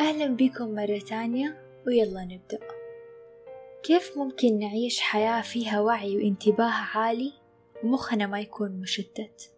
أهلا بكم مرة تانية ويلا نبدأ. كيف ممكن نعيش حياة فيها وعي وانتباه عالي ومخنا ما يكون مشتت؟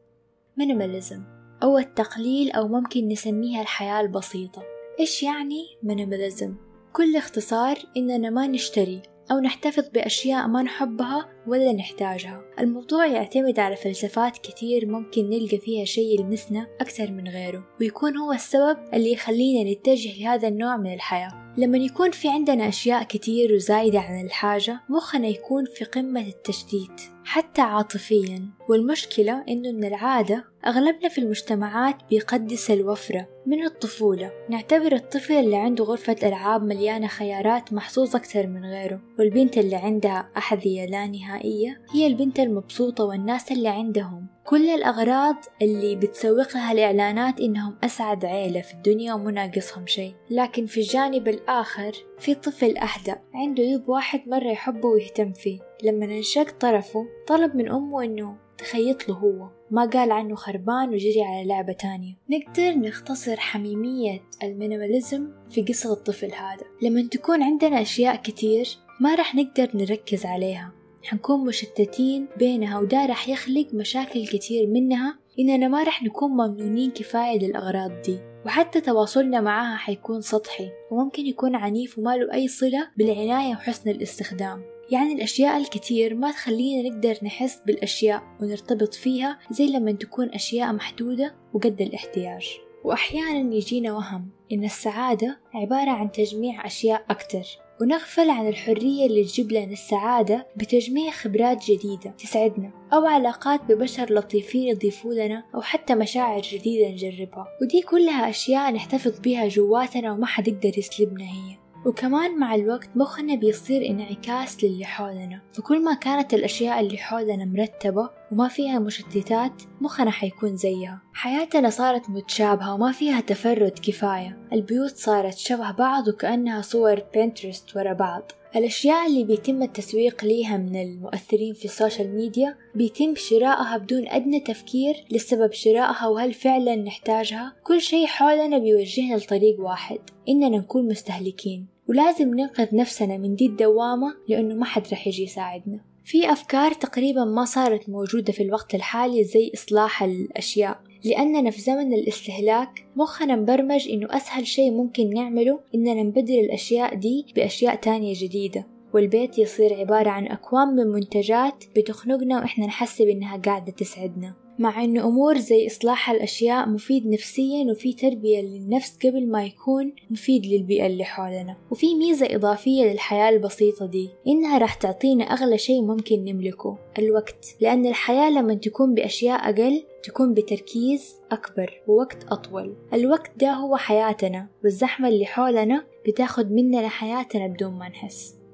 minimalism أو التقليل أو ممكن نسميها الحياة البسيطة. إيش يعني minimalism؟ بكل اختصار إننا ما نشتري أو نحتفظ بأشياء ما نحبها ولا نحتاجها. الموضوع يعتمد على فلسفات كتير ممكن نلقى فيها شيء يلمسنا أكثر من غيره ويكون هو السبب اللي يخلينا نتجه لهذا النوع من الحياة. لما يكون في عندنا أشياء كتير وزايدة عن الحاجة مخنا يكون في قمة التشتيت حتى عاطفيا. والمشكلة إنه من العادة أغلبنا في المجتمعات بيقدس الوفرة من الطفولة. نعتبر الطفل اللي عنده غرفة ألعاب مليانة خيارات محظوظ أكثر من غيره والبنت اللي عندها أحذية لا نهائية هي البنت المبسوطة والناس اللي عندهم. كل الأغراض اللي بتسوقها الإعلانات إنهم أسعد عيلة في الدنيا ومو ناقصهم شيء. لكن في الجانب الآخر في طفل أهدأ عنده يب واحد مرة يحبه ويهتم فيه. لما انشق طرفه طلب من أمه إنه تخيط له هو. ما قال عنه خربان وجري على لعبة تانية. نقدر نختصر حميمية المينيماليزم في قصة الطفل هذا. لما تكون عندنا أشياء كتير ما رح نقدر نركز عليها. حنكون مشتتين بينها وده رح يخلق مشاكل كتير منها. إننا ما رح نكون ممنونين كفاية للأغراض دي وحتى تواصلنا معاها حيكون سطحي وممكن يكون عنيف وما له أي صلة بالعناية وحسن الاستخدام. يعني الأشياء الكتير ما تخلينا نقدر نحس بالأشياء ونرتبط فيها زي لما تكون أشياء محدودة وقد الاحتياج. وأحيانا يجينا وهم إن السعادة عبارة عن تجميع أشياء أكتر. ونغفل عن الحرية اللي تجيب لنا السعادة بتجميع خبرات جديدة تسعدنا أو علاقات ببشر لطيفين يضيفوا لنا أو حتى مشاعر جديدة نجربها. ودي كلها أشياء نحتفظ بيها جواتنا وما حد يقدر يسلبنا هي. وكمان مع الوقت مخنا بيصير انعكاس للي حولنا. فكل ما كانت الأشياء اللي حولنا مرتبة وما فيها مشتتات مخنا حيكون زيها. حياتنا صارت متشابهة وما فيها تفرد كفاية. البيوت صارت شبه بعض وكأنها صور Pinterest ورا بعض. الأشياء اللي بيتم التسويق ليها من المؤثرين في ال social media بيتم شرائها بدون أدنى تفكير لسبب شرائها وهل فعلا نحتاجها؟ كل شيء حولنا بيوجهنا لطريق واحد إننا نكون مستهلكين. ولازم ننقذ نفسنا من دي الدوامة لأنه ما حد رح يجي يساعدنا. في أفكار تقريبا ما صارت موجودة في الوقت الحالي زي إصلاح الأشياء. لأننا في زمن الاستهلاك مخنا مبرمج إنه أسهل شيء ممكن نعمله إننا نبدل الأشياء دي بأشياء تانية جديدة. والبيت يصير عبارة عن أكوام من منتجات بتخنقنا وإحنا نحسب إنها قاعدة تسعدنا. مع إنه أمور زي إصلاح الأشياء مفيد نفسيا وفي تربية للنفس قبل ما يكون مفيد للبيئة اللي حولنا. وفي ميزة إضافية للحياة البسيطة دي إنها راح تعطينا أغلى شيء ممكن نملكه الوقت. لأن الحياة لما تكون بأشياء أقل تكون بتركيز أكبر ووقت أطول. الوقت ده هو حياتنا والزحمة اللي حولنا بتاخد مننا حياتنا بدون ما نحس.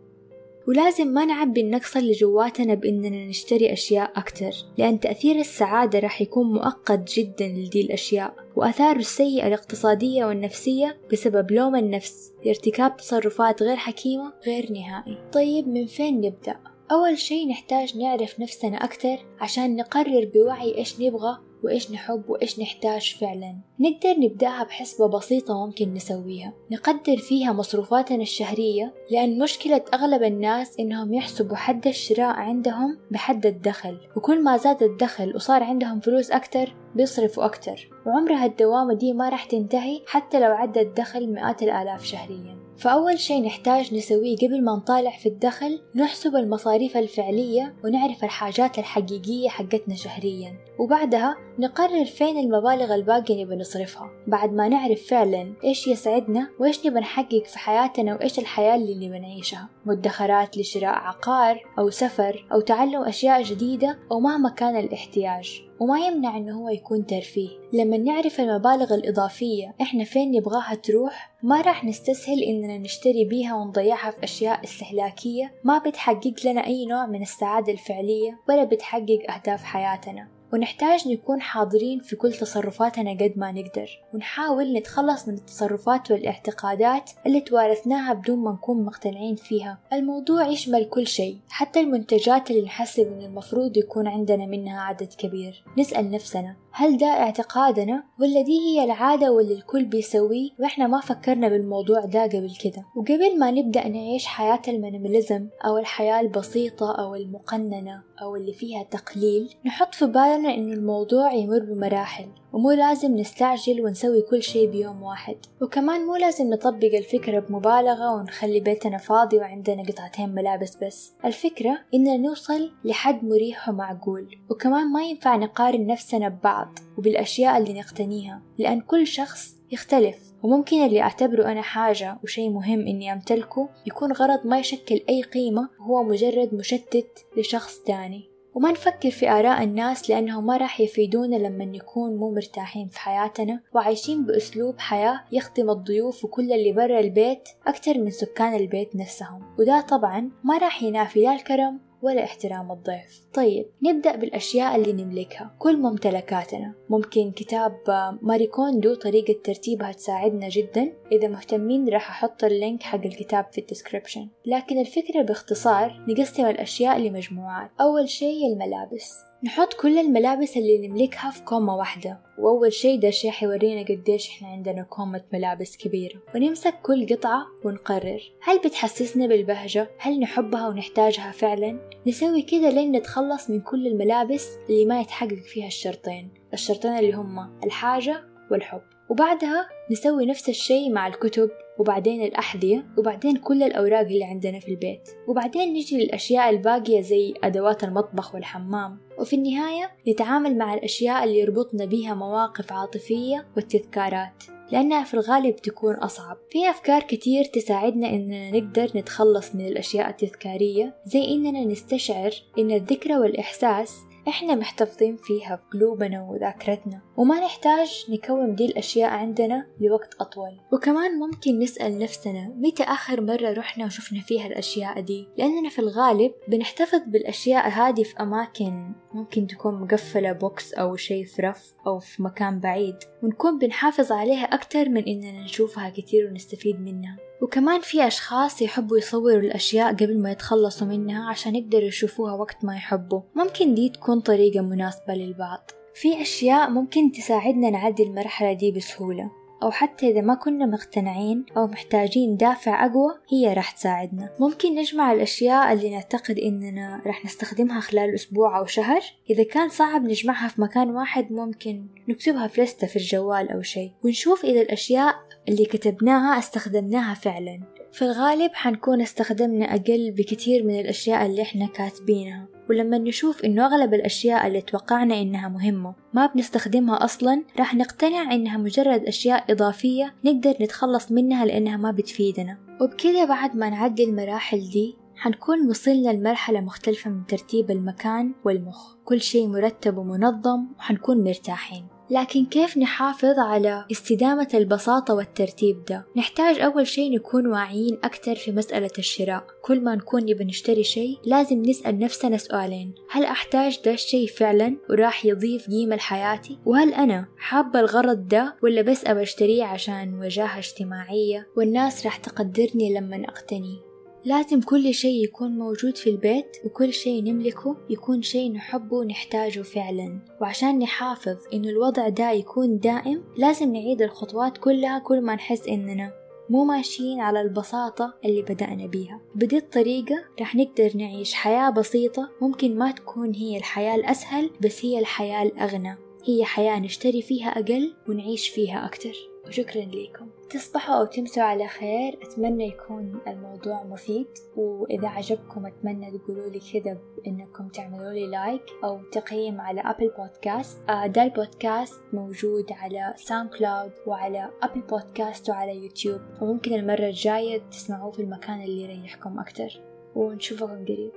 ولازم ما نعبي النقص اللي جواتنا بإننا نشتري أشياء أكتر لأن تأثير السعادة راح يكون مؤقت جدا لدي الأشياء وآثاره السيئة الاقتصادية والنفسية بسبب لوم النفس لارتكاب تصرفات غير حكيمة غير نهائي طيب من فين نبدأ؟ أول شي نحتاج نعرف نفسنا أكتر عشان نقرر بوعي إيش نبغى وإيش نحب وإيش نحتاج فعلا. نقدر نبدأها بحسبة بسيطة ممكن نسويها. نقدر فيها مصروفاتنا الشهرية لأن مشكلة أغلب الناس إنهم يحسبوا حد الشراء عندهم بحد الدخل وكل ما زاد الدخل وصار عندهم فلوس أكتر بيصرفوا أكتر. وعمرها الدوامة دي ما راح تنتهي حتى لو عدى الدخل مئات الآلاف شهريا. فأول شي نحتاج نسويه قبل ما نطالع في الدخل نحسب المصاريف الفعلية ونعرف الحاجات الحقيقية حقتنا شهريا. وبعدها نقرر فين المبالغ الباقية نبي نصرفها. بعد ما نعرف فعلا إيش يسعدنا وإيش نبي نحقق في حياتنا وإيش الحياة اللي نبي نعيشها. مدخرات لشراء عقار أو سفر أو تعلم أشياء جديدة أو مهما كان الاحتياج. وما يمنع إنه هو يكون ترفيه. لما نعرف المبالغ الإضافية إحنا فين نبغاها تروح ما راح نستسهل إننا نشتري بيها ونضيعها في أشياء استهلاكية ما بتحقق لنا أي نوع من السعادة الفعلية ولا بتحقق أهداف حياتنا. ونحتاج نكون حاضرين في كل تصرفاتنا قد ما نقدر. ونحاول نتخلص من التصرفات والاعتقادات اللي توارثناها بدون ما نكون مقتنعين فيها. الموضوع يشمل كل شيء حتى المنتجات اللي نحسب إن المفروض يكون عندنا منها عدد كبير. نسأل نفسنا هل ده اعتقادنا ولا دي هي العادة واللي الكل بيسويه وإحنا ما فكرنا بالموضوع ده قبل كده؟ وقبل ما نبدأ نعيش حياة المينيماليزم أو الحياة البسيطة أو المقننة أو اللي فيها تقليل نحط في بالنا إنه الموضوع يمر بمراحل. ومو لازم نستعجل ونسوي كل شي بيوم واحد. وكمان مو لازم نطبق الفكرة بمبالغة ونخلي بيتنا فاضي وعندنا قطعتين ملابس بس. الفكرة إننا نوصل لحد مريح ومعقول. وكمان ما ينفع نقارن نفسنا ببعض وبالأشياء اللي نقتنيها لأن كل شخص يختلف. وممكن اللي أعتبره أنا حاجة وشي مهم إني أمتلكه يكون غرض ما يشكل أي قيمة وهو مجرد مشتت لشخص تاني. وما نفكر في آراء الناس لأنهم ما راح يفيدونا لما نكون مو مرتاحين في حياتنا. وعايشين بأسلوب حياة يخدم الضيوف وكل اللي برا البيت أكتر من سكان البيت نفسهم. وده طبعا ما راح ينافي لا الكرم ولا احترام الضيف طيب نبدأ بالأشياء اللي نملكها. كل ممتلكاتنا. ممكن كتاب ماري كوندو طريقة ترتيبها تساعدنا جدا. إذا مهتمين راح أحط ال link حق الكتاب في ال description. لكن الفكرة باختصار نقسم الأشياء لمجموعات. أول شيء الملابس. نحط كل الملابس اللي نملكها في كومة واحدة وأول شي ده شي حيورينا قديش إحنا عندنا كومة ملابس كبيرة ونمسك كل قطعة ونقرر هل بتحسسنا بالبهجة؟ هل نحبها ونحتاجها فعلا؟ نسوي كده لين نتخلص من كل الملابس اللي ما يتحقق فيها الشرطين الشرطين اللي هما الحاجة والحب. وبعدها نسوي نفس الشي مع الكتب وبعدين الأحذية وبعدين كل الأوراق اللي عندنا في البيت. وبعدين نجي للأشياء الباقية زي أدوات المطبخ والحمام. وفي النهاية نتعامل مع الأشياء اللي يربطنا بيها مواقف عاطفية والتذكارات لأنها في الغالب تكون أصعب. في أفكار كتير تساعدنا إننا نقدر نتخلص من الأشياء التذكارية زي إننا نستشعر إن الذكرى والإحساس إحنا محتفظين فيها في قلوبنا وذاكرتنا وما نحتاج نكون دي الأشياء عندنا لوقت أطول. وكمان ممكن نسأل نفسنا متى آخر مرة رحنا وشفنا فيها الأشياء دي؟ لأننا في الغالب بنحتفظ بالأشياء هذه في أماكن ممكن تكون مقفلة بوكس أو شي في رف أو في مكان بعيد. ونكون بنحافظ عليها أكتر من إننا نشوفها كتير ونستفيد منها. وكمان في أشخاص يحبوا يصوروا الأشياء قبل ما يتخلصوا منها عشان يقدروا يشوفوها وقت ما يحبوا. ممكن دي تكون طريقة مناسبة للبعض. في أشياء ممكن تساعدنا نعدي المرحلة دي بسهولة. أو حتى إذا ما كنا مقتنعين أو محتاجين دافع أقوى هي راح تساعدنا. ممكن نجمع الأشياء اللي نعتقد إننا راح نستخدمها خلال أسبوع أو شهر. إذا كان صعب نجمعها في مكان واحد ممكن نكتبها في لستة في الجوال أو شيء. ونشوف إذا الأشياء اللي كتبناها استخدمناها فعلا. في الغالب حنكون استخدمنا أقل بكتير من الأشياء اللي إحنا كاتبينها. ولما نشوف إنه أغلب الأشياء اللي توقعنا إنها مهمة ما بنستخدمها أصلا راح نقتنع إنها مجرد أشياء إضافية نقدر نتخلص منها لأنها ما بتفيدنا. وبكذا بعد ما نعدي المراحل دي حنكون وصلنا لمرحلة مختلفة من ترتيب المكان والمخ. كل شيء مرتب ومنظم وحنكون مرتاحين. لكن كيف نحافظ على استدامة البساطة والترتيب ده؟ نحتاج أول شيء نكون واعيين أكتر في مسألة الشراء كل ما نكون نبي نشتري شيء لازم نسأل نفسنا سؤالين هل أحتاج ده الشيء فعلا وراح يضيف قيمة لحياتي؟ وهل أنا حابة الغرض ده ولا بس أبى أشتريه عشان وجاهة اجتماعية والناس راح تقدرني لما أقتني لازم كل شيء يكون موجود في البيت وكل شيء نملكه يكون شيء نحبه ونحتاجه فعلا. وعشان نحافظ إنه الوضع ده يكون دائم لازم نعيد الخطوات كلها كل ما نحس إننا مو ماشيين على البساطة اللي بدأنا بيها. بدي الطريقة رح نقدر نعيش حياة بسيطة ممكن ما تكون هي الحياة الأسهل بس هي الحياة الأغنى. هي حياة نشتري فيها أقل ونعيش فيها أكتر. وشكرا لكم. تصبحوا أو تمسوا على خير. أتمنى يكون الموضوع مفيد. وإذا عجبكم أتمنى تقولوا لي كذا إنكم تعملوا لي like أو تقييم على Apple Podcast. آه ده البودكاست موجود على SoundCloud وعلى Apple Podcast وعلى يوتيوب. وممكن المرة الجاية تسمعوه في المكان اللي يريحكم أكتر. ونشوفكم قريب.